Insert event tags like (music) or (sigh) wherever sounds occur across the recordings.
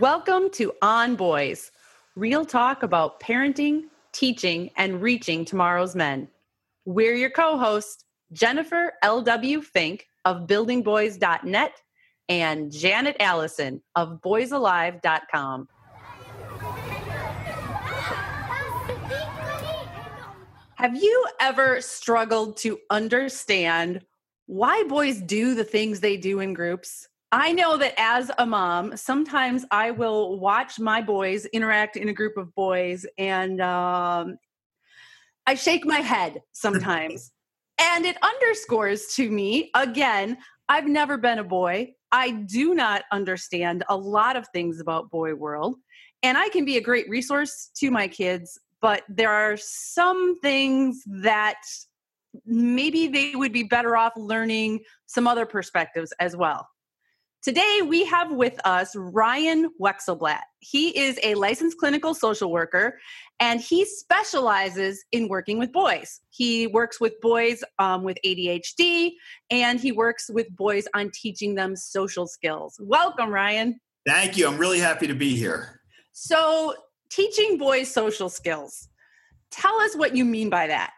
Welcome to On Boys, real talk about parenting, teaching, and reaching tomorrow's men. We're your co hosts, Jennifer L.W. Fink of buildingboys.net and Janet Allison of boysalive.com. Have you ever struggled to understand why boys do the things they do in groups? I know that as a mom, sometimes I will watch my boys interact in a group of boys and um, I shake my head sometimes. and it underscores to me, again, I've never been a boy. I do not understand a lot of things about boy world. And I can be a great resource to my kids, but there are some things that maybe they would be better off learning some other perspectives as well. Today, we have with us Ryan Wexelblatt. He is a licensed clinical social worker and he specializes in working with boys. He works with boys um, with ADHD and he works with boys on teaching them social skills. Welcome, Ryan. Thank you. I'm really happy to be here. So, teaching boys social skills. Tell us what you mean by that.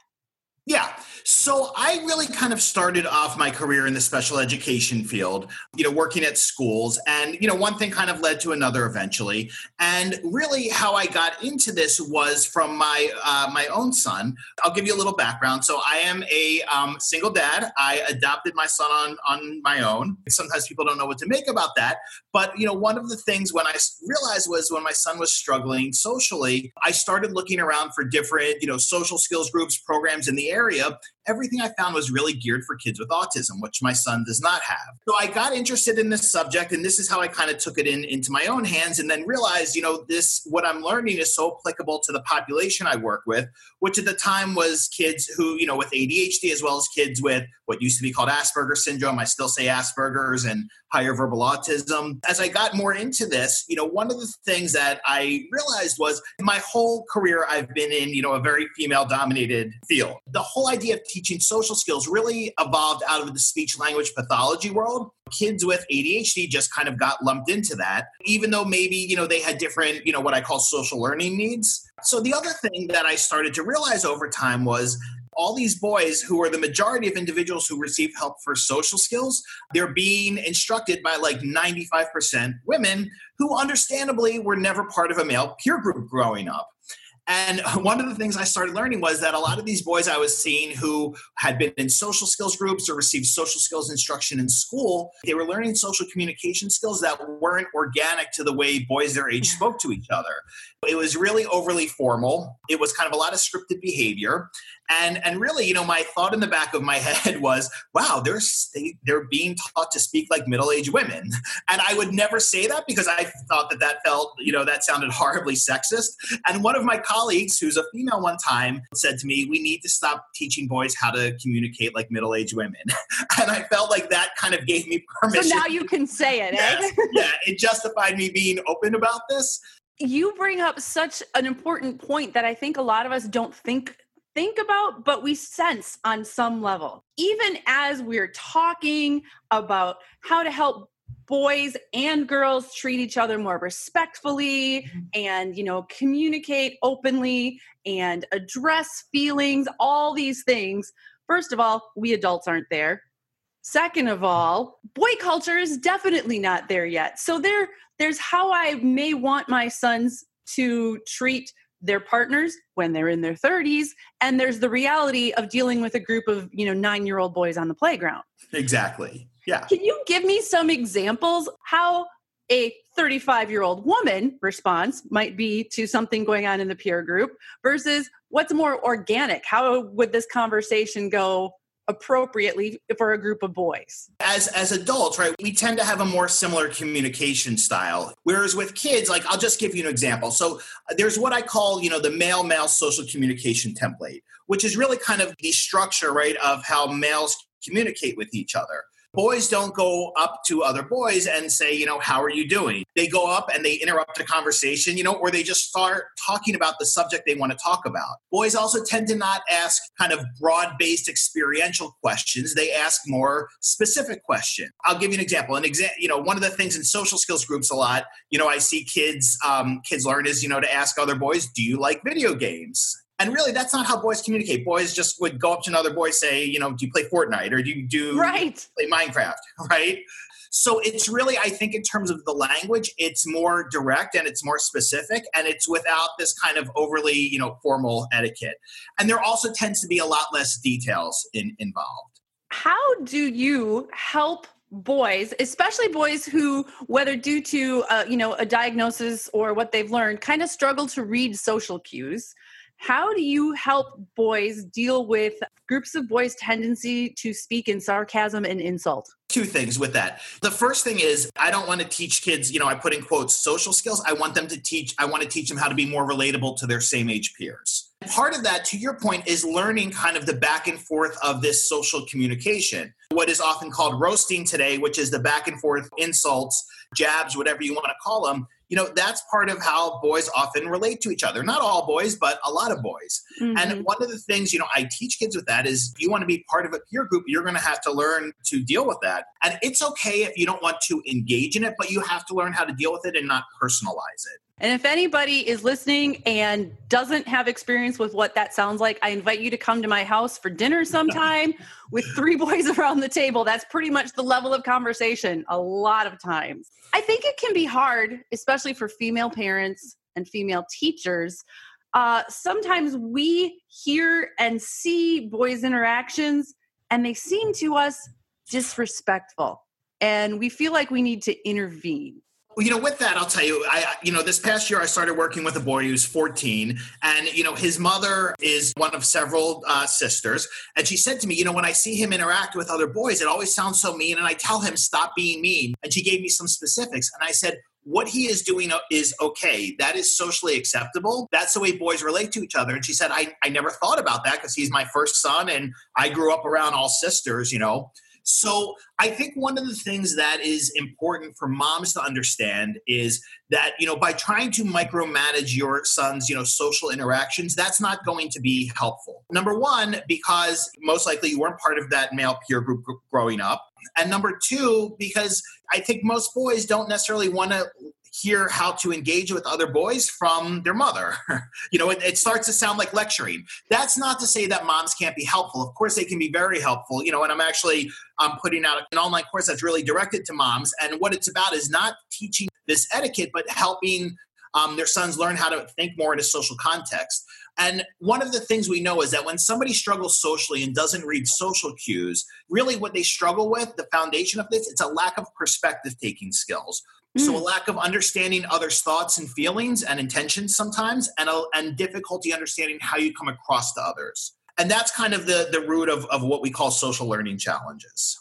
Yeah. So I really kind of started off my career in the special education field, you know, working at schools. And, you know, one thing kind of led to another eventually. And really how I got into this was from my uh, my own son. I'll give you a little background. So I am a um, single dad. I adopted my son on, on my own. Sometimes people don't know what to make about that. But, you know, one of the things when I realized was when my son was struggling socially, I started looking around for different, you know, social skills groups, programs in the area area everything I found was really geared for kids with autism, which my son does not have. So I got interested in this subject, and this is how I kind of took it in into my own hands, and then realized, you know, this what I'm learning is so applicable to the population I work with, which at the time was kids who, you know, with ADHD as well as kids with what used to be called Asperger's syndrome. I still say Asperger's and higher verbal autism. As I got more into this, you know, one of the things that I realized was my whole career I've been in, you know, a very female dominated field. The whole idea of teaching social skills really evolved out of the speech language pathology world. Kids with ADHD just kind of got lumped into that, even though maybe, you know, they had different, you know, what I call social learning needs. So the other thing that I started to realize over time was all these boys who are the majority of individuals who receive help for social skills, they're being instructed by like 95% women who understandably were never part of a male peer group growing up. And (laughs) one of the things I started learning was that a lot of these boys I was seeing who had been in social skills groups or received social skills instruction in school, they were learning social communication skills that weren't organic to the way boys their age spoke to each other. It was really overly formal. It was kind of a lot of scripted behavior. And and really, you know, my thought in the back of my (laughs) head was, wow, they're they, they're being taught to speak like middle-aged women. And I would never say that because I thought that that felt, you know, that sounded horribly sexist. And one of my colleagues, who's a female, one time said to me, "We need to stop teaching boys how to communicate like middle-aged women." (laughs) and I felt like that kind of gave me permission. (laughs) So now you can say it, yes. eh? yeah, it justified me being open about this. You bring up such an important point that I think a lot of us don't think think about, but we sense on some level. Even as we're talking about how to help boys and girls treat each other more respectfully mm-hmm. and you know communicate openly and address feelings all these things first of all we adults aren't there second of all boy culture is definitely not there yet so there there's how i may want my sons to treat their partners when they're in their 30s and there's the reality of dealing with a group of you know nine year old boys on the playground. Exactly. Yeah. Can you give me some examples how a 35 year old woman response might be to something going on in the peer group versus what's more organic? How would this conversation go appropriately for a group of boys. As as adults, right, we tend to have a more similar communication style. Whereas with kids, like I'll just give you an example. So uh, there's what I call, you know, the male male social communication template, which is really kind of the structure, right, of how males communicate with each other boys don't go up to other boys and say, you know, how are you doing? They go up and they interrupt a conversation, you know, or they just start talking about the subject they want to talk about. Boys also tend to not ask kind of broad based experiential questions. They ask more specific questions. I'll give you an example. An example, you know, one of the things in social skills groups a lot, you know, I see kids, um, kids learn is, you know, to ask other boys, do you like video games? And really, that's not how boys communicate. Boys just would go up to another boy, say, you know, do you play Fortnite or do you do right. play Minecraft, (laughs) right? So it's really, I think, in terms of the language, it's more direct and it's more specific, and it's without this kind of overly, you know, formal etiquette. And there also tends to be a lot less details in, involved. How do you help boys especially boys who whether due to uh, you know a diagnosis or what they've learned kind of struggle to read social cues how do you help boys deal with groups of boys' tendency to speak in sarcasm and insult? Two things with that. The first thing is I don't want to teach kids, you know, I put in quotes social skills. I want them to teach, I want to teach them how to be more relatable to their same age peers. Part of that, to your point, is learning kind of the back and forth of this social communication. What is often called roasting today, which is the back and forth insults, jabs, whatever you want to call them you know that's part of how boys often relate to each other. Not all boys but a lot of boys. Mm-hmm. and one of the things you know i teach kids with that is you want to be part of a peer group you're going to have to learn to deal with that. And it's okay if you don't want to engage in it but you have to learn how to deal with it and not personalize it and if anybody is listening and doesn't have experience with what that sounds like, I invite you to come to my house for dinner sometime (laughs) with three boys (laughs) around the table. That's pretty much the level of conversation a lot of times. I think it can be hard, especially for female parents and female teachers. Uh, sometimes we hear and see boys' interactions and they seem to us disrespectful. And we feel like we need to intervene. You know, with that, I'll tell you, I, you know, this past year I started working with a boy who's 14, and you know, his mother is one of several uh, sisters, and she said to me, you know, when I see him interact with other boys, it always sounds so mean, and I tell him stop being mean, and she gave me some specifics, and I said, what he is doing is okay. That is socially acceptable. That's the way boys relate to each other. And she said, I, I never thought about that because he's my first son and I grew up around all sisters, you know. So I think one of the things that is important for moms to understand is that, you know, by trying to micromanage your son's, you know, social interactions, that's not going to be helpful. Number one, because most likely you weren't part of that male peer group growing up. And number two, because I think most boys don't necessarily want to hear how to engage with other boys from their mother. (laughs) you know, it, it, starts to sound like lecturing. That's not to say that moms can't be helpful. Of course, they can be very helpful. You know, and I'm actually I'm putting out an online course that's really directed to moms. And what it's about is not teaching this etiquette, but helping um, their sons learn how to think more in a social context. And one of the things we know is that when somebody struggles socially and doesn't read social cues, really what they struggle with, the foundation of this, it's a lack of perspective taking skills. So a mm. lack of understanding others' thoughts and feelings and intentions sometimes, and a, and difficulty understanding how you come across to others. And that's kind of the the root of, of what we call social learning challenges.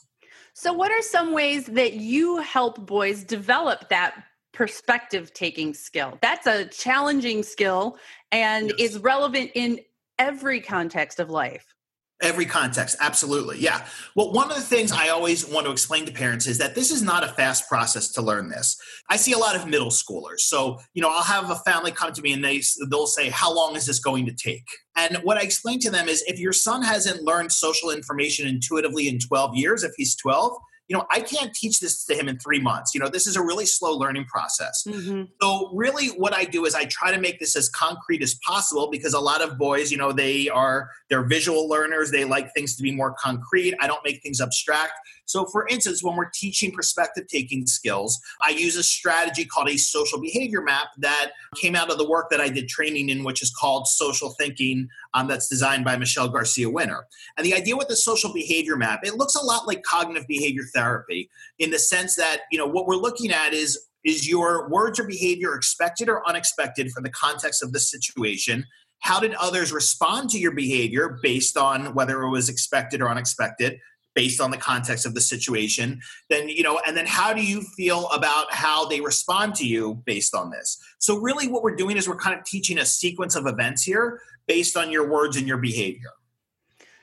So, what are some ways that you help boys develop that perspective taking skill? That's a challenging skill and yes. is relevant in every context of life. Every context, absolutely. Yeah. Well, one of the things I always want to explain to parents is that this is not a fast process to learn this. I see a lot of middle schoolers. So, you know, I'll have a family come to me and they they'll say, "How long is this going to take?" And what I explain to them is if your son hasn't learned social information intuitively in 12 years, if he's 12, you know, I can't teach this to him in three months. You know, this is a really slow learning process. Mm-hmm. So, really, what I do is I try to make this as concrete as possible because a lot of boys, you know, they are they're visual learners. They like things to be more concrete. I don't make things abstract. So, for instance, when we're teaching perspective taking skills, I use a strategy called a social behavior map that came out of the work that I did training in, which is called social thinking, um, that's designed by Michelle Garcia Winner. And the idea with the social behavior map, it looks a lot like cognitive behavior therapy in the sense that, you know, what we're looking at is is your words or behavior expected or unexpected for the context of the situation how did others respond to your behavior based on whether it was expected or unexpected based on the context of the situation then you know and then how do you feel about how they respond to you based on this? So really what we're doing is we're kind of teaching a sequence of events here based on your words and your behavior.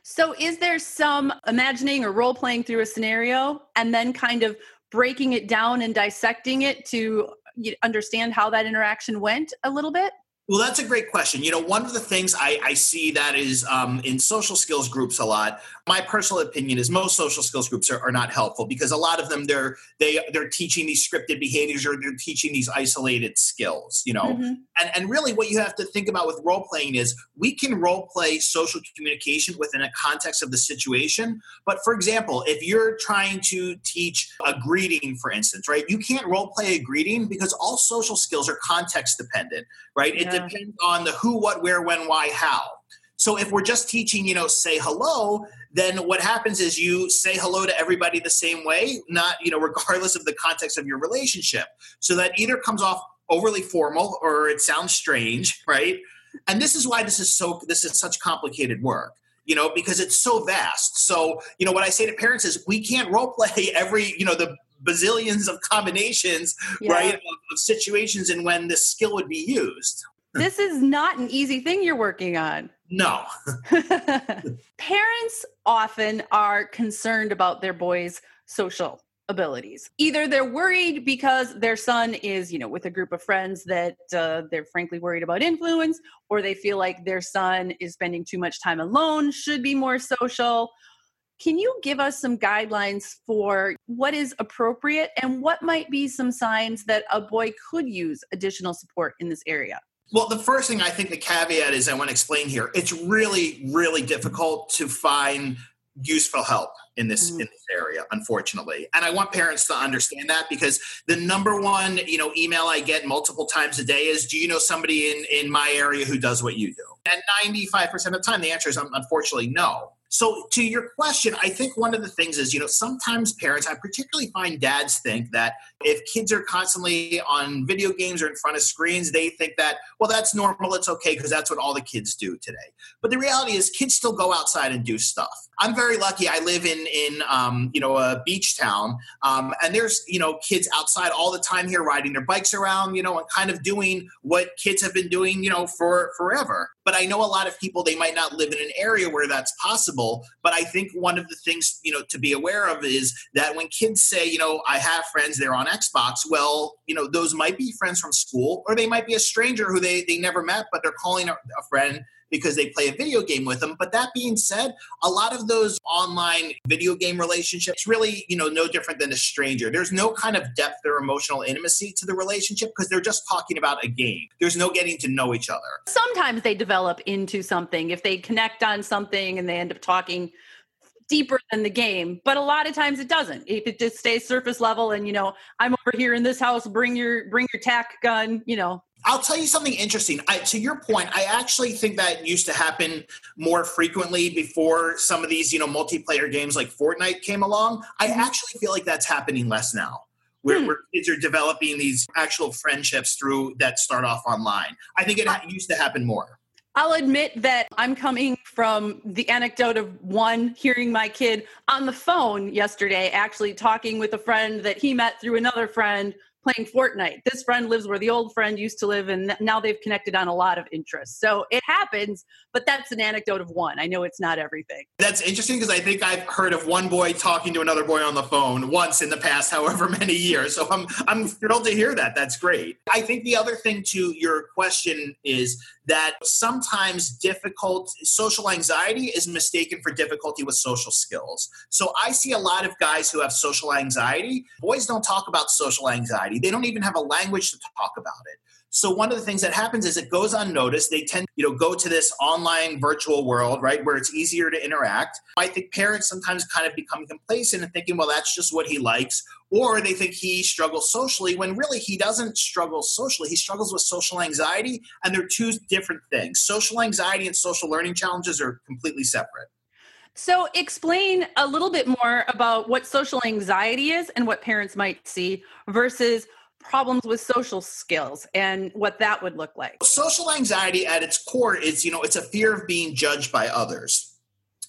So is there some imagining or role playing through a scenario and then kind of breaking it down and dissecting it to understand how that interaction went a little bit well, that's a great question. You know, one of the things I, I see that is um, in social skills groups a lot. My personal opinion is most social skills groups are, are, not helpful because a lot of them they're they they're teaching these scripted behaviors or they're teaching these isolated skills. You know, mm-hmm. and and really what you have to think about with role playing is we can role play social communication within a context of the situation. But for example, if you're trying to teach a greeting, for instance, right, you can't role play a greeting because all social skills are context dependent, right? Yeah. It depends on the who, what, where, when, why, how. So if we're just teaching, you know, say hello, then what happens is you say hello to everybody the same way, not, you know, regardless of the context of your relationship. So that either comes off overly formal or it sounds strange, right? And this is why this is so this is such complicated work you know because it's so vast so you know what i say to parents is we can't role play (laughs) every you know the bazillions of combinations yeah. right of, of situations and when this skill would be used this is not an easy thing you're working on. (laughs) No. (laughs) Parents often are concerned about their boys' social abilities. Either they're worried because their son is, you know, with a group of friends that uh, they're frankly worried about influence, or they feel like their son is spending too much time alone, should be more social. Can you give us some guidelines for what is appropriate and what might be some signs that a boy could use additional support in this area? Well, the first thing I think the caveat is I want to explain here. It's really, really difficult to find useful help in this mm-hmm. in this area unfortunately and i want parents to understand that because the number one you know email i get multiple times a day is do you know somebody in in my area who does what you do and 95% of the time the answer is unfortunately no so, to your question, I think one of the things is, you know, sometimes parents, I particularly find dads think that if kids are constantly on video games or in front of screens, they think that, well, that's normal, it's okay, because that's what all the kids do today. But the reality is, kids still go outside and do stuff. I'm very lucky. I live in, in um, you know, a beach town, um, and there's, you know, kids outside all the time here riding their bikes around, you know, and kind of doing what kids have been doing, you know, for forever. But I know a lot of people, they might not live in an area where that's possible. But I think one of the things, you know, to be aware of is that when kids say, you know, I have friends, they're on Xbox, well, you know, those might be friends from school or they might be a stranger who they, they never met, but they're calling a, a friend because they play a video game with them. But that being said, a lot of those online video game relationships really, you know, no different than a stranger. There's no kind of depth or emotional intimacy to the relationship because they're just talking about a game. There's no getting to know each other. Sometimes they develop into something if they connect on something and they end up talking deeper than the game but a lot of times it doesn't if it just stays surface level and you know i'm over here in this house bring your bring your tack gun you know I'll tell you something interesting. I, to your point, I actually think that used to happen more frequently before some of these, you know, multiplayer games like Fortnite came along. I mm-hmm. actually feel like that's happening less now, where, hmm. where kids are developing these actual friendships through that start off online. I think it used to happen more. I'll admit that I'm coming from the anecdote of one hearing my kid on the phone yesterday, actually talking with a friend that he met through another friend playing Fortnite. This friend lives where the old friend used to live, and now they've connected on a lot of interests. So it happens, but that's an anecdote of one. I know it's not everything. That's interesting because I think I've heard of one boy talking to another boy on the phone once in the past, however (laughs) many years. So I'm I'm thrilled to hear that. That's great. I think the other thing to your question is that sometimes difficult social anxiety is mistaken for difficulty with social skills. So I see a lot of guys who have social anxiety. Boys don't talk about social anxiety. They don't even have a language to talk about it. So one of the things that happens is it goes unnoticed. They tend, you know, go to this online virtual world, right, where it's easier to interact. I think parents sometimes kind of become complacent and thinking, well, that's just what he likes, or they think he struggles socially when really he doesn't struggle socially. He struggles with social anxiety, and they're two different things. Social anxiety and social learning challenges are completely separate. So, explain a little bit more about what social anxiety is and what parents might see versus problems with social skills and what that would look like. Social anxiety at its core is, you know, it's a fear of being judged by others.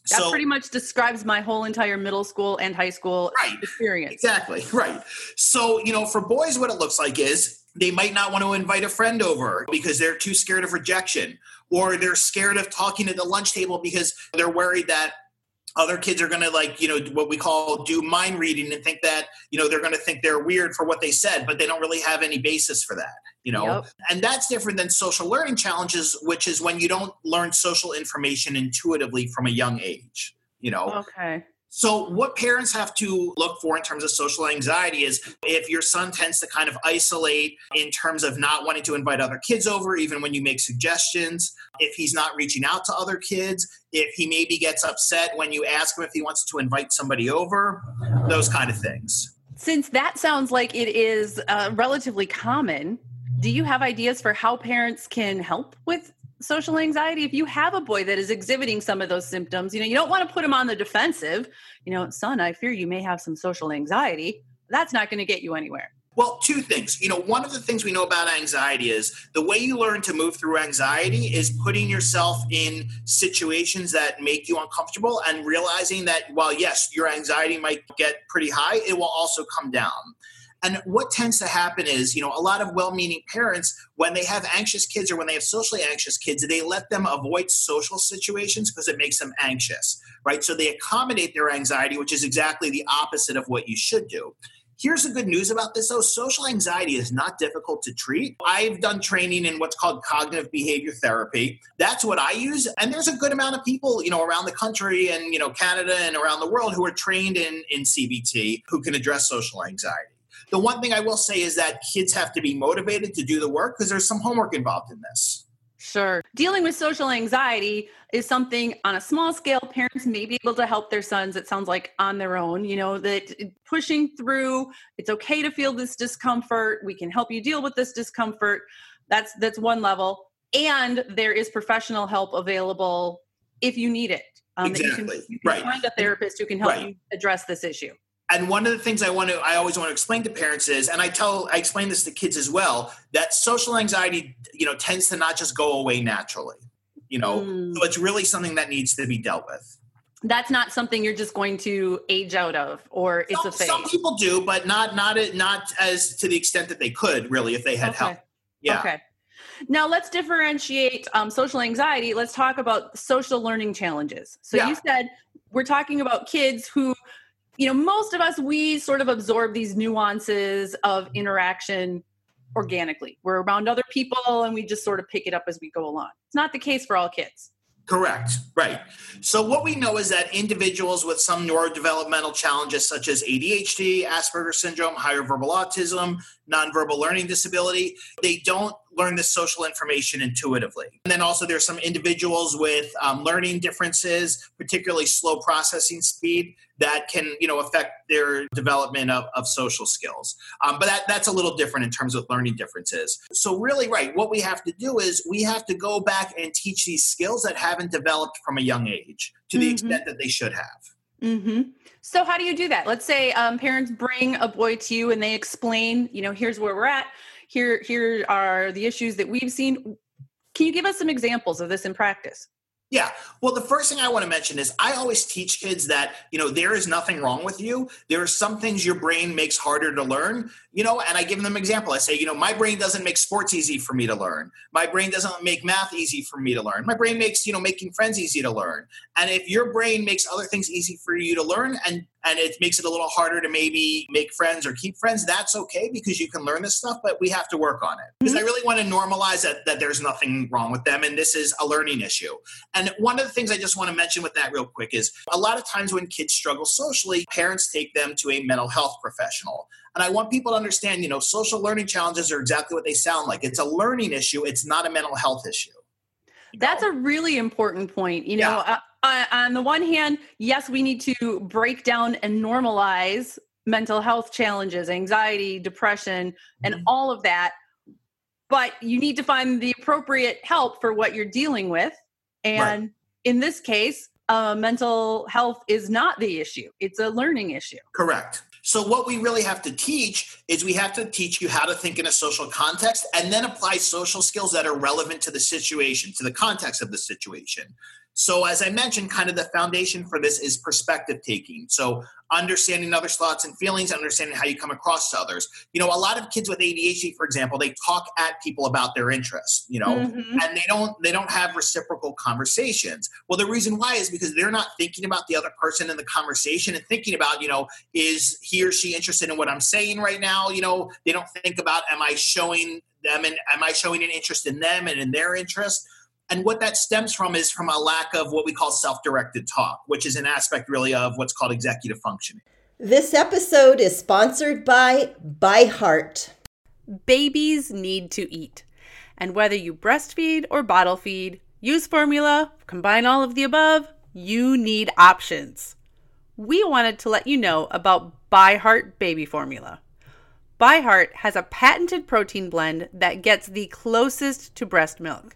That so, pretty much describes my whole entire middle school and high school right, experience. Exactly, (laughs) right. So, you know, for boys, what it looks like is they might not want to invite a friend over because they're too scared of rejection, or they're scared of talking at the lunch table because they're worried that other kids are going to like you know what we call do mind reading and think that you know they're going to think they're weird for what they said but they don't really have any basis for that you know? Yep. and that's different than social learning challenges which is when you don't learn social information intuitively from a young age you know? Okay so, what parents have to look for in terms of social anxiety is if your son tends to kind of isolate in terms of not wanting to invite other kids over, even when you make suggestions, if he's not reaching out to other kids, if he maybe gets upset when you ask him if he wants to invite somebody over, those kind of things. Since that sounds like it is uh, relatively common, do you have ideas for how parents can help with social anxiety if you have a boy that is exhibiting some of those symptoms you know you don't want to put him on the defensive you know son i fear you may have some social anxiety that's not going to get you anywhere well, two things. You know, one of the things we know about anxiety is the way you learn to move through anxiety is putting yourself in situations that make you uncomfortable and realizing that while, yes, your anxiety might get pretty high, it will also come down. And what tends to happen is, you know, a lot of well meaning parents, when they have anxious kids or when they have socially anxious kids, they let them avoid social situations because it makes them anxious, right? So they accommodate their anxiety, which is exactly the opposite of what you should do. Here's the good news about this though social anxiety is not difficult to treat. I've done training in what's called cognitive behavior therapy. That's what I use. And there's a good amount of people, you know, around the country and, you know, Canada and around the world who are trained in, in CBT who can address social anxiety. The one thing I will say is that kids have to be motivated to do the work because there's some homework involved in this. Sure. Dealing with social anxiety is something on a small scale parents may be able to help their sons it sounds like on their own, you know, that pushing through, it's okay to feel this discomfort, we can help you deal with this discomfort. That's that's one level. And there is professional help available if you need it. Um, exactly. You can, you can right. find a therapist who can help right. you address this issue and one of the things I want to I always want to explain to parents is, and I tell I explain this to kids as well, that social anxiety, you know, tends to not just go away naturally. You know, mm. so it's really something that needs to be dealt with. That's not something you're just going to age out of, or it's some, a phase. Some people do, but not not not as to the extent that they could really if they had okay. help. Yeah. Okay. Now let's differentiate um, social anxiety. Let's talk about social learning challenges. So yeah. you said we're talking about kids who you know, most of us, we sort of absorb these nuances of interaction organically. We're around other people and we just sort of pick it up as we go along. It's not the case for all kids. Correct. Right. So, what we know is that individuals with some neurodevelopmental challenges, such as ADHD, Asperger's syndrome, higher verbal autism, nonverbal learning disability, they don't learn this social information intuitively. And then also, there's some individuals with um, learning differences, particularly slow processing speed, that can you know affect their development of, of social skills. Um, but that, that's a little different in terms of learning differences. So, really, right, what we have to do is we have to go back and teach these skills that haven't developed from a young age to the mm-hmm. extent that they should have. Mm-hmm. So, how do you do that? Let's say um, parents bring a boy to you and they explain, you know, here's where we're at here here are the issues that we've seen can you give us some examples of this in practice yeah. Well, the first thing I want to mention is I always teach kids that, you know, there is nothing wrong with you. There are some things your brain makes harder to learn, you know, and I give them an example. I say, you know, my brain doesn't make sports easy for me to learn. My brain doesn't make math easy for me to learn. My brain makes, you know, making friends easy to learn. And if your brain makes other things easy for you to learn and and it makes it a little harder to maybe make friends or keep friends, that's okay because you can learn this stuff, but we have to work on it. Because mm-hmm. I really want to normalize that, that there's nothing wrong with them and this is a learning issue. And one of the things I just want to mention with that real quick is a lot of times when kids struggle socially, parents take them to a mental health professional. And I want people to understand, you know, social learning challenges are exactly what they sound like. It's a learning issue, it's not a mental health issue. That's a really important point. You know, yeah. uh, on the one hand, yes, we need to break down and normalize mental health challenges, anxiety, depression, and mm-hmm. all of that. But you need to find the appropriate help for what you're dealing with. And right. in this case, uh, mental health is not the issue, it's a learning issue. Correct. So, what we really have to teach is we have to teach you how to think in a social context and then apply social skills that are relevant to the situation, to the context of the situation. So, as I mentioned, kind of the foundation for this is perspective taking. So, understanding others' thoughts and feelings, understanding how you come across to others. You know, a lot of kids with ADHD, for example, they talk at people about their interests. You know, mm-hmm. and they don't they don't have reciprocal conversations. Well, the reason why is because they're not thinking about the other person in the conversation and thinking about, you know, is he or she interested in what I'm saying right now? You know, they don't think about, am I showing them and am I showing an interest in them and in their interest? And what that stems from is from a lack of what we call self directed talk, which is an aspect really of what's called executive functioning. This episode is sponsored by ByHeart. Babies need to eat. And whether you breastfeed or bottle feed, use formula, combine all of the above, you need options. We wanted to let you know about ByHeart Baby Formula. ByHeart has a patented protein blend that gets the closest to breast milk.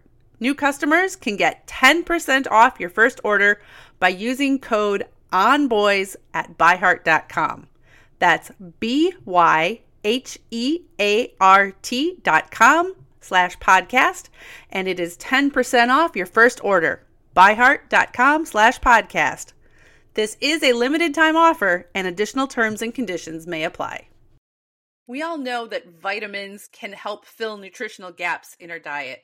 New customers can get 10% off your first order by using code ONBOYS at byheart.com. That's B Y H E A R T dot com slash podcast, and it is 10% off your first order. Byheart.com slash podcast. This is a limited time offer, and additional terms and conditions may apply. We all know that vitamins can help fill nutritional gaps in our diet.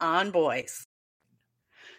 on boys.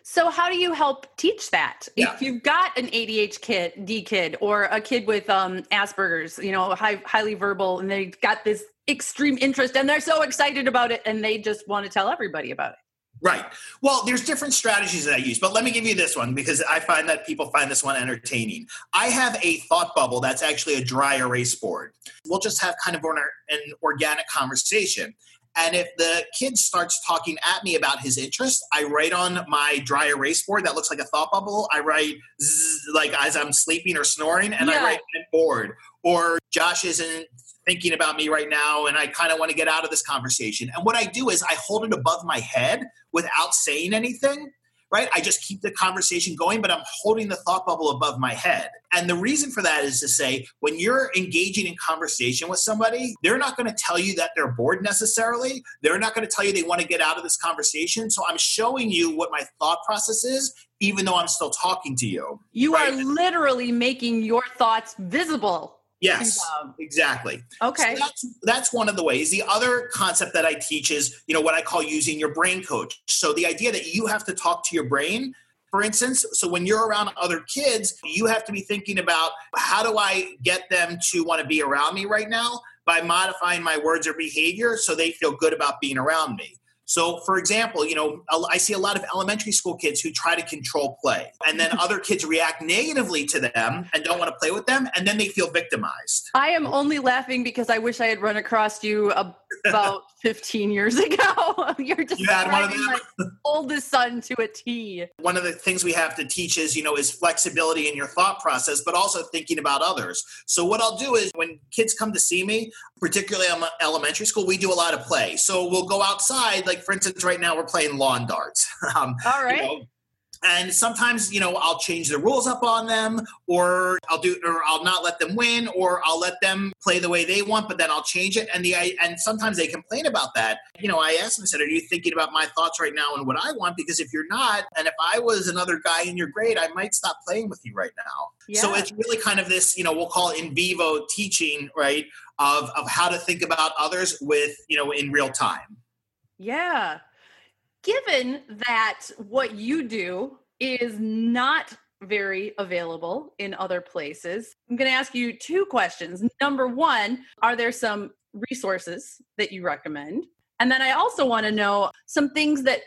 So how do you help teach that? Yeah. If you've got an ADHD kid, D kid, or a kid with um, Asperger's, you know, high, highly verbal, and they've got this extreme interest, and they're so excited about it, and they just want to tell everybody about it. Right. Well, there's different strategies that I use, but let me give you this one because I find that people find this one entertaining. I have a thought bubble that's actually a dry erase board. We'll just have kind of an, an organic conversation. And if the kid starts talking at me about his interest, I write on my dry erase board that looks like a thought bubble. I write zzz, like as I'm sleeping or snoring, and yeah. I write bored. Or Josh isn't thinking about me right now, and I kind of want to get out of this conversation. And what I do is I hold it above my head without saying anything right? I just keep the conversation going, but I'm holding the thought bubble above my head. And the reason for that is to say, when you're engaging in conversation with somebody, they're not going to tell you that they're bored necessarily. They're not going to tell you they want to get out of this conversation. So I'm showing you what my thought process is, even though I'm still talking to you. You right? are literally making your thoughts visible Yes, exactly. Okay. So that's that's one of the ways. The other concept that I teach is, you know, what I call using your brain coach. So the idea that you have to talk to your brain, for instance, so when you're around other kids, you have to be thinking about how do I get them to want to be around me right now by modifying my words or behavior so they feel good about being around me. So, for example, you know, I see a lot of elementary school kids who try to control play, and then (laughs) other kids react negatively to them and don't want to play with them, and then they feel victimized. I am only laughing because I wish I had run across you about 15 years ago. (laughs) You're just you had one of my oldest son to a T. One of the things we have to teach is, you know, is flexibility in your thought process, but also thinking about others. So what I'll do is when kids come to see me, particularly in elementary school, we do a lot of play. So we'll go outside, like for instance, right now we're playing lawn darts. (laughs) Um, All right. You know, and sometimes you know i'll change the rules up on them or i'll do or i'll not let them win or i'll let them play the way they want but then i'll change it. And the and sometimes they complain about that. You know i asked them i said are you thinking about my thoughts right now and what i want? Because if you're not and if i was another guy in your grade i might stop playing with you right now. Yeah. so it's really kind of this you know we'll call it in vivo teaching right of of how to think about others with you know in real time. Yeah given that what you do is not very available in other places, I'm going to ask you two questions. Number one, are there some resources that you recommend? And then I also want to know some things that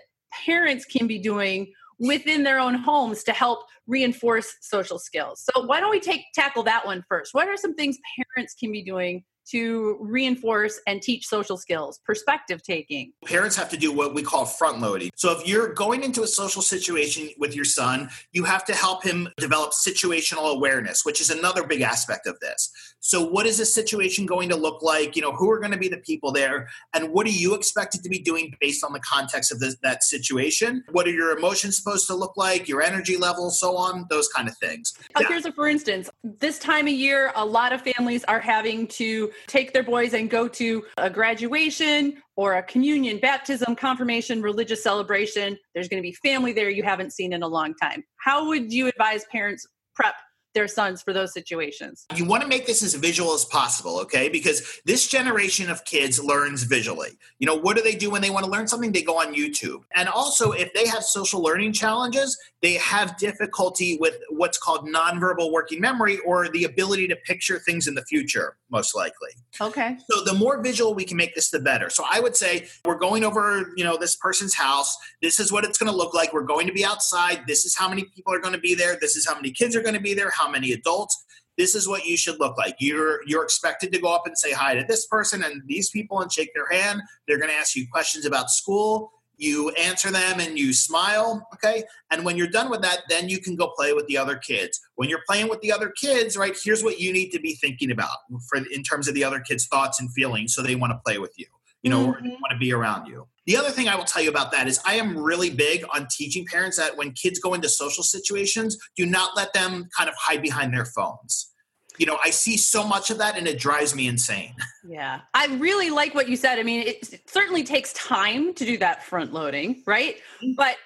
parents can be doing within their own homes to help reinforce social skills. So why don't we take tackle that one first? What are some things parents can be doing to reinforce and teach social skills, perspective taking. Parents have to do what we call front loading. So if you're going into a social situation with your son, you have to help him develop situational awareness, which is another big aspect of this. So what is this situation going to look like? You know, who are going to be the people there and what are you expected to be doing based on the context of this, that situation? What are your emotions supposed to look like? Your energy level, so on, those kind of things. Uh, yeah. Here's a for instance. This time of year, a lot of families are having to take their boys and go to a graduation or a communion, baptism, confirmation, religious celebration. There's going to be family there you haven't seen in a long time. How would you advise parents prep their sons for those situations. You want to make this as visual as possible, okay? Because this generation of kids learns visually. You know, what do they do when they want to learn something? They go on YouTube. And also, if they have social learning challenges, they have difficulty with what's called nonverbal working memory or the ability to picture things in the future, most likely. Okay. So the more visual we can make this, the better. So I would say we're going over, you know, this person's house. This is what it's going to look like. We're going to be outside. This is how many people are going to be there. This is how many kids are going to be there how many adults. This is what you should look like. You're you're expected to go up and say hi to this person and these people and shake their hand. They're going to ask you questions about school. You answer them and you smile okay? And when you're done with that then you can go play with the other kids. When you're playing with the other kids right here's what you need to be thinking about for in terms of the other kids thoughts and feelings so they want to play with you you know mm-hmm. want to be around you the other thing I will tell you about that is I am really big on teaching parents that when kids go into social situations, do not let them kind of hide behind their phones. You know, I see so much of that and it drives me insane. (laughs) Yeah. I really like what you said. I mean, it, it certainly takes time to do that front loading, right? Mm-hmm. But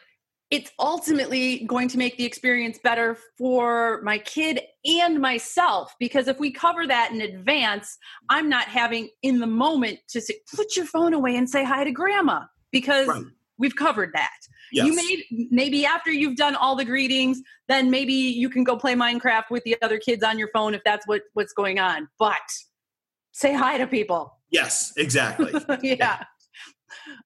it's ultimately going to make the experience better for my kid and myself because if we cover that in advance i'm not having in the moment to say put your phone away and say hi to grandma because right. we've covered that yes. you may maybe after you've done all the greetings then maybe you can go play minecraft with the other kids on your phone if that's what what's going on but say hi to people yes exactly (laughs) yeah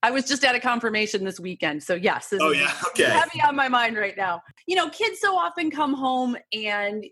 I was just at a confirmation this weekend. So, yes. oh, yeah. (laughs) Okay. Heavy on my mind right now. You know, kids so often come home and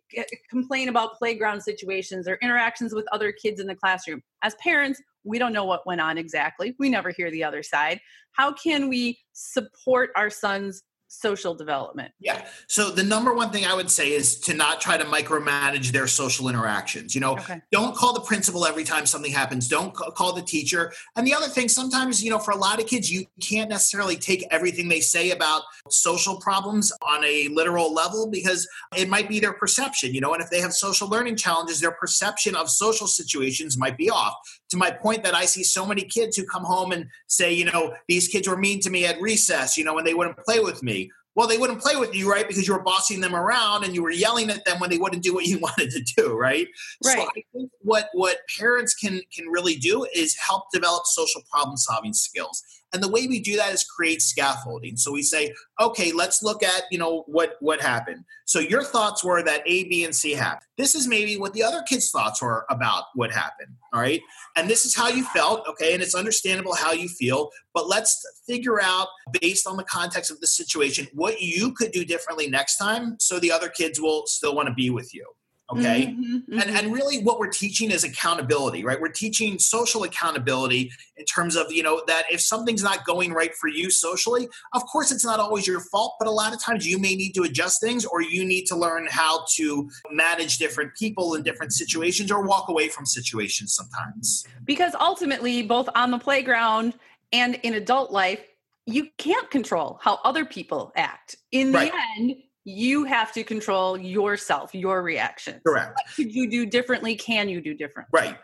complain about playground situations or interactions with other kids in the classroom. As parents, we don't know what went on exactly. We never hear the other side. How can we support our sons social development? Yeah. So the number one thing I would say is to not try to micromanage their social interactions. You know, okay. don't call the principal every time something happens. Don't call the teacher. And the other thing, sometimes, you know, for a lot of kids, you can't necessarily take everything they say about social problems on a literal level because it might be their perception, you know, and if they have social learning challenges, their perception of social situations might be off. To my point that I see so many kids who come home and say, you know, these kids were mean to me at recess, you know, and they wouldn't play with me well, they wouldn't play with you, right? Because you were bossing them around and you were yelling at them when they wouldn't do what you (laughs) wanted to do, right? Right. So I think what what parents can can really do is help develop social problem solving skills. And the way we do that is create scaffolding. So we say, okay, let's look at, you know, what what happened. So your thoughts were that A, B, and C happened. This is maybe what the other kids' thoughts were about what happened. All right. And this is how you felt. Okay. And it's understandable how you feel. But let's figure out, based on the context of the situation, what you could do differently next time so the other kids will still want to be with you okay mm-hmm, mm-hmm. And, and really what we're teaching is accountability right we're teaching social accountability in terms of you know that if something's not going right for you socially of course it's not always your fault but a lot of times you may need to adjust things or you need to learn how to manage different people in different situations or walk away from situations sometimes because ultimately both on the playground and in adult life you can't control how other people act in the right. end you have to control yourself, your reaction. Correct. What could you do differently? Can you do different? Right.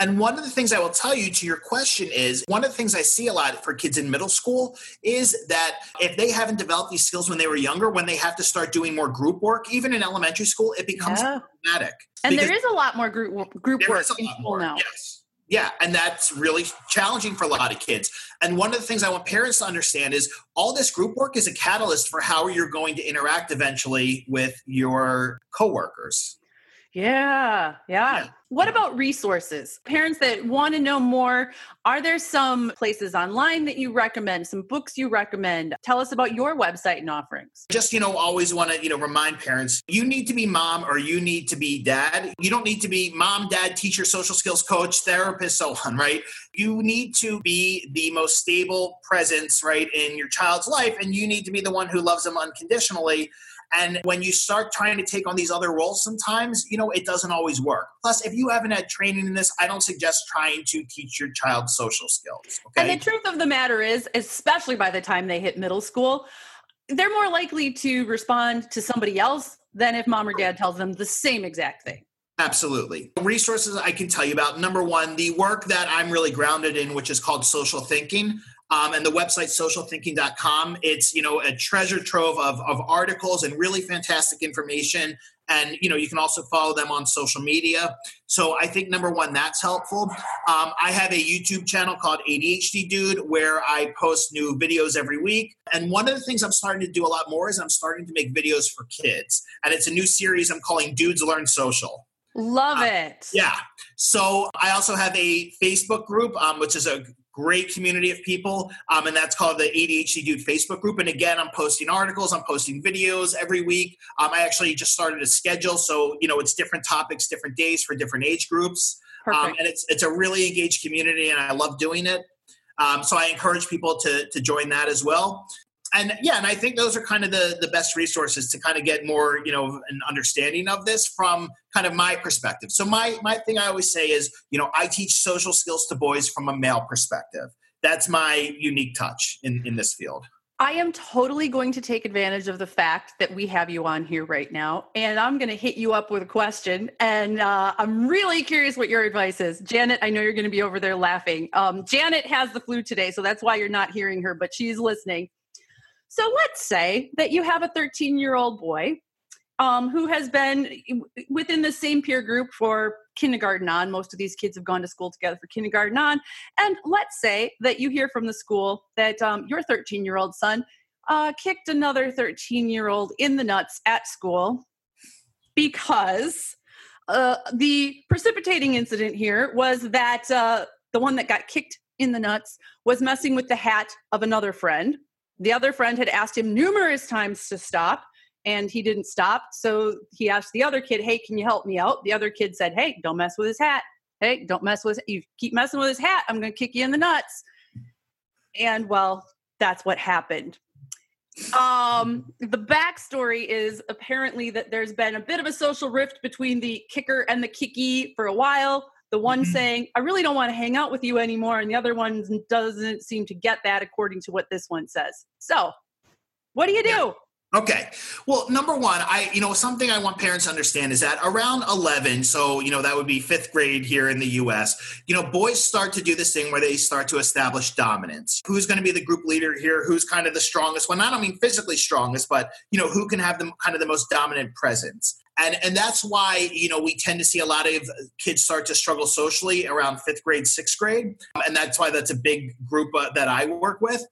And one of the things I will tell you to your question is one of the things I see a lot for kids in middle school is that if they haven't developed these skills when they were younger, when they have to start doing more group work, even in elementary school, it becomes yeah. problematic. And there is a lot more group group work in school now. Yes. Yeah, and that's really challenging for a lot of kids. And one of the things I want parents to understand is all this group work is a catalyst for how you're going to interact eventually with your coworkers. Yeah, yeah, yeah. What about resources? Parents that want to know more, are there some places online that you recommend, some books you recommend? Tell us about your website and offerings. Just, you know, always want to, you know, remind parents, you need to be mom or you need to be dad. You don't need to be mom, dad, teacher, social skills coach, therapist, so on, right? You need to be the most stable presence, right, in your child's life and you need to be the one who loves them unconditionally and when you start trying to take on these other roles, sometimes, you know, it doesn't always work. Plus, if you haven't had training in this, I don't suggest trying to teach your child social skills. Okay. And the truth of the matter is, especially by the time they hit middle school, they're more likely to respond to somebody else than if mom or dad tells them the same exact thing. Absolutely. Resources I can tell you about. Number one, the work that I'm really grounded in, which is called social thinking um, and the website socialthinking.com. It's you know a treasure trove of, of articles and really fantastic information. And you know you can also follow them on social media. So I think number one that's helpful. Um, I have a YouTube channel called ADHD Dude where I post new videos every week. And one of the things I'm starting to do a lot more is I'm starting to make videos for kids, and it's a new series I'm calling Dudes Learn Social. Love it. yeah. So I also have a Facebook group, um, which is a great community of people, um, and that's called the ADHD Dude Facebook group. And again, I'm posting articles, I'm posting videos every week. Um, I actually just started a schedule, so you know it's different topics, different days for different age groups, um, and it's it's a really engaged community, and I love doing it. Um, so I encourage people to to join that as well and yeah, and I think those are kind of the the best resources to kind of get more, you know, an understanding of this from kind of my perspective. So my my thing I always say is, you know, I teach social skills to boys from a male perspective. That's my unique touch in in this field. I am totally going to take advantage of the fact that we have you on here right now, and I'm going to hit you up with a question. And uh, I'm really curious what your advice is, Janet. I know you're going to be over there laughing. Um, Janet has the flu today, so that's why you're not hearing her, but she's listening. So let's say that you have a 13 year old boy um, who has been within the same peer group for kindergarten on. Most of these kids have gone to school together for kindergarten on. And let's say that you hear from the school that um, your 13 year old son uh, kicked another 13 year old in the nuts at school because uh, the precipitating incident here was that uh, the one that got kicked in the nuts was messing with the hat of another friend the other friend had asked him numerous times to stop and he didn't stop. So he asked the other kid, Hey, can you help me out? The other kid said, Hey, don't mess with his hat. Hey, don't mess with you keep messing with his hat. I'm gonna kick you in the nuts. And well, that's what happened. Um, the backstory is apparently that there's been a bit of a social rift between the kicker and the kicky for a while the one mm-hmm. saying i really don't want to hang out with you anymore and the other one doesn't seem to get that according to what this one says so what do you do yeah. Okay. Well, number one, I, you know, something I want parents to understand is that around 11, so, you know, that would be fifth grade here in the US, you know, boys start to do this thing where they start to establish dominance. Who's going to be the group leader here? Who's kind of the strongest one? I don't mean physically strongest, but, you know, who can have the kind of the most dominant presence. And and that's why you know we tend to see a lot of kids start to struggle socially around fifth grade sixth grade. And that's why that's a big group uh, that i work with.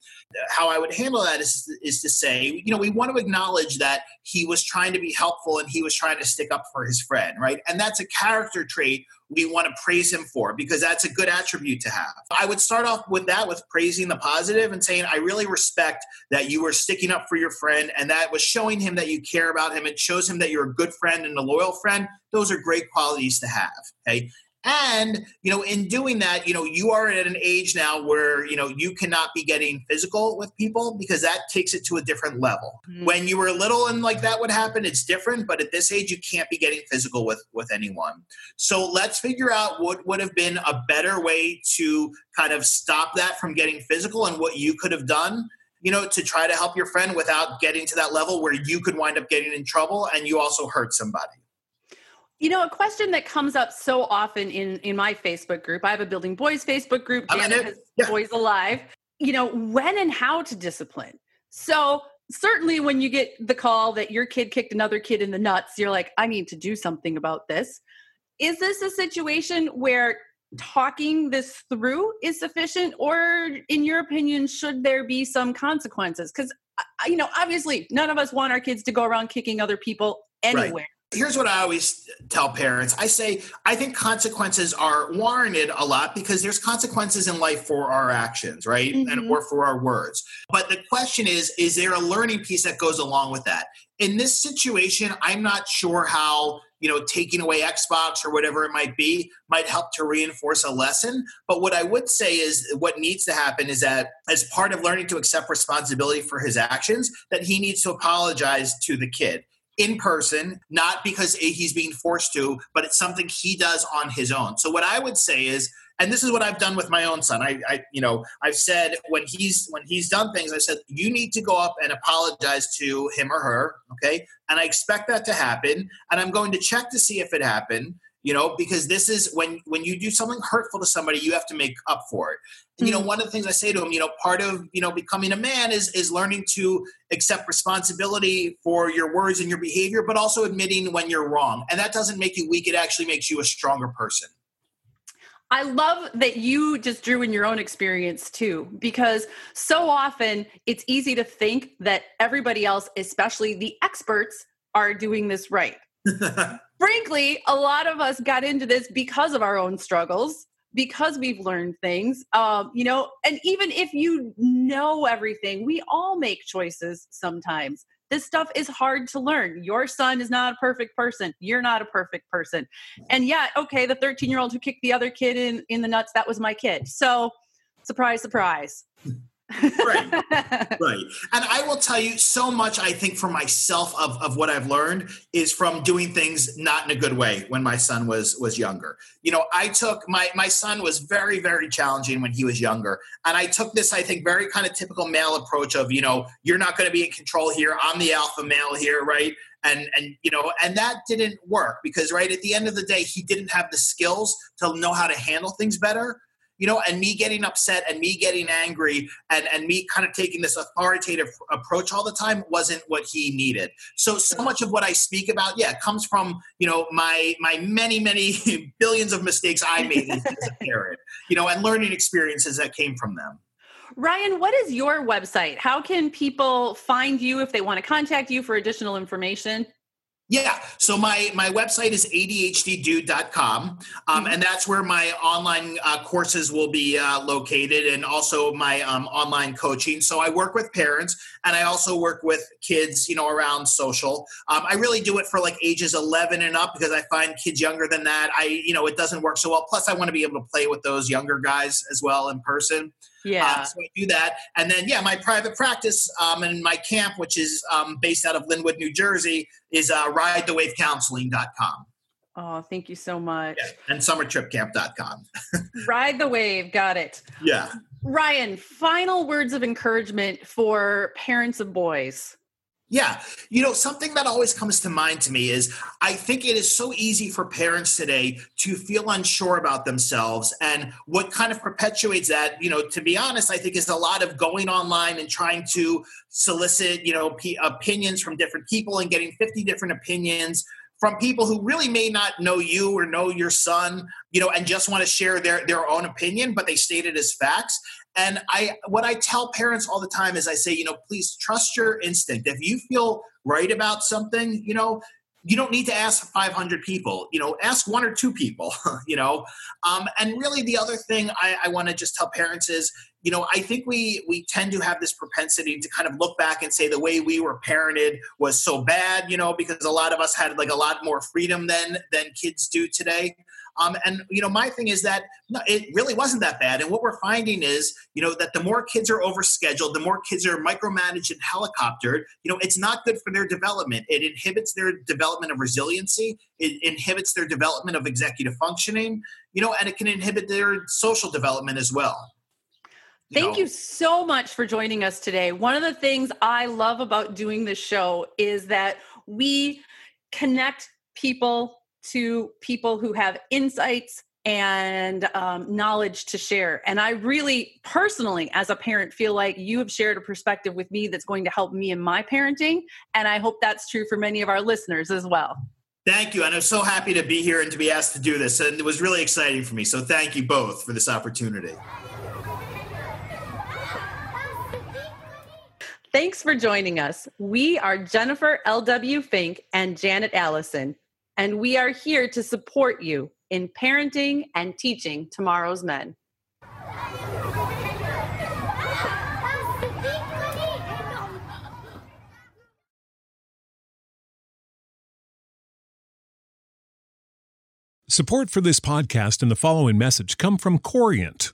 How i would handle that is is to say you know we want to acknowledge that he was trying to be helpful and he was trying to stick up for his friend right? And that's a character trait we want to praise him for because that's a good attribute to have. I would start off with that with praising the positive and saying, I really respect that you were sticking up for your friend and that was showing him that you care about him. It shows him that you're a good friend and a loyal friend. Those are great qualities to have. Okay. And, you know, in doing that, you know, you are at an age now where, you know, you cannot be getting physical with people because that takes it to a different level. Mm-hmm. When you were little and like that would happen, it's different. But at this age, you can't be getting physical with, with anyone. So let's figure out what would have been a better way to kind of stop that from getting physical and what you could have done you know, to try to help your friend without getting to that level where you could wind up getting in trouble and you also hurt somebody. You know, a question that comes up so often in in my Facebook group. I have a Building Boys Facebook group. Janet has yeah. Boys Alive. You know, when and how to discipline. So certainly, when you get the call that your kid kicked another kid in the nuts, you're like, I need to do something about this. Is this a situation where talking this through is sufficient, or in your opinion, should there be some consequences? Because uh, you know, obviously, none of us want our kids to go around kicking other people anywhere. Right. Here's what I always tell parents. I say, I think consequences are warranted a lot because there's consequences in life for our actions, right? Mm-hmm. And or for our words. But the question is, is there a learning piece that goes along with that? In this situation, I'm not sure how, you know, taking away Xbox or whatever it might be might help to reinforce a lesson. But what I would say is what needs to happen is that as part of learning to accept responsibility for his actions, that he needs to apologize to the kid in person, not because he's being forced to, but it's something he does on his own. So what I would say is, and this is what I've done with my own son. I, I, you know, I've said when he's when he's done things, I said you need to go up and apologize to him or her, okay? And I expect that to happen, and I'm going to check to see if it happened you know because this is when when you do something hurtful to somebody you have to make up for it you know mm-hmm. one of the things i say to him you know part of you know becoming a man is is learning to accept responsibility for your words and your behavior but also admitting when you're wrong and that doesn't make you weak it actually makes you a stronger person I love that you just drew in your own experience too, because so often it's easy to think that everybody else, especially the experts, are doing this right. (laughs) frankly, a lot of us got into this because of our own struggles, because we've learned things. Um, you know, and even if you know everything, we all make choices sometimes. This stuff is hard to learn. Your son is not a perfect person. You're not a perfect person. And yet, okay, the 13 year old who kicked the other kid in, in the nuts, that was my kid. So, surprise, surprise (laughs) right. (laughs) Right. And i will tell you so much i think for myself of, of what i've learned is from doing things not in a good way when my son was was younger. You know i took my my son was very very challenging when he was younger. And i took this i think very kind of typical male approach of you know you're not going to be in control here. I'm the alpha male here right? And and you know and that didn't work because right at the end of the day he didn't have the skills to know how to handle things better you know, and me getting upset and me getting angry and, and me kind of taking this authoritative approach all the time wasn't what he needed. So, so much of what I speak about, yeah, comes from, you know, my, my many, many (laughs) billions of mistakes I made as a (laughs) parent, you know, and learning experiences that came from them. Ryan, what is your website? How can people find you if they want to contact you for additional information? Yeah. So my my website is adhddude.com, um, mm-hmm. and that's where my online uh, courses will be uh, located, and also my um, online coaching. So I work with parents, and I also work with kids, you know, around social. Um, I really do it for like ages 11 and up because I find kids younger than that, I you know, it doesn't work so well. Plus, I want to be able to play with those younger guys as well in person. Yeah. Uh, so I do that. And then, yeah, my private practice um, and my camp, which is um, based out of Linwood, New Jersey, is uh, ridethewavecounseling.com. Oh, thank you so much. Yeah. And summertripcamp.com. (laughs) Ride the wave. Got it. Yeah. Ryan, final words of encouragement for parents of boys. Yeah. You know, something that always comes to mind to me is I think it is so easy for parents today to feel unsure about themselves. And what kind of perpetuates that, you know, to be honest, I think is a lot of going online and trying to solicit, you know, p- opinions from different people and getting 50 different opinions from people who really may not know you or know your son, you know, and just want to share their their own opinion, but they state it as facts. And I what I tell parents all the time is I say, you know, please trust your instinct. If you feel right about something, you know, you don't need to ask 500 people. You know ask one or two people (laughs) you know. Um, and really the other thing i, I want to just tell parents is you know i think we we tend to have this propensity to kind of look back and say the way we were parented was so bad you know because a lot of us had like a lot more freedom than than kids do today um, and you know, my thing is that no, it really wasn't that bad. And what we're finding is, you know, that the more kids are overscheduled, the more kids are micromanaged and helicoptered. You know, it's not good for their development. It inhibits their development of resiliency. It inhibits their development of executive functioning. You know, and it can inhibit their social development as well. You Thank know. you so much for joining us today. One of the things I love about doing this show is that we connect people to people who have insights and um, knowledge to share. And I really personally, as a parent, feel like you have shared a perspective with me that's going to help me in my parenting. And I hope that's true for many of our listeners as well. Thank you. And I'm so happy to be here and to be asked to do this. And it was really exciting for me. So thank you both for this opportunity. Thanks for joining us. We are Jennifer L.W. Fink and Janet Allison and we are here to support you in parenting and teaching tomorrow's men. Support for this podcast and the following message come from Corient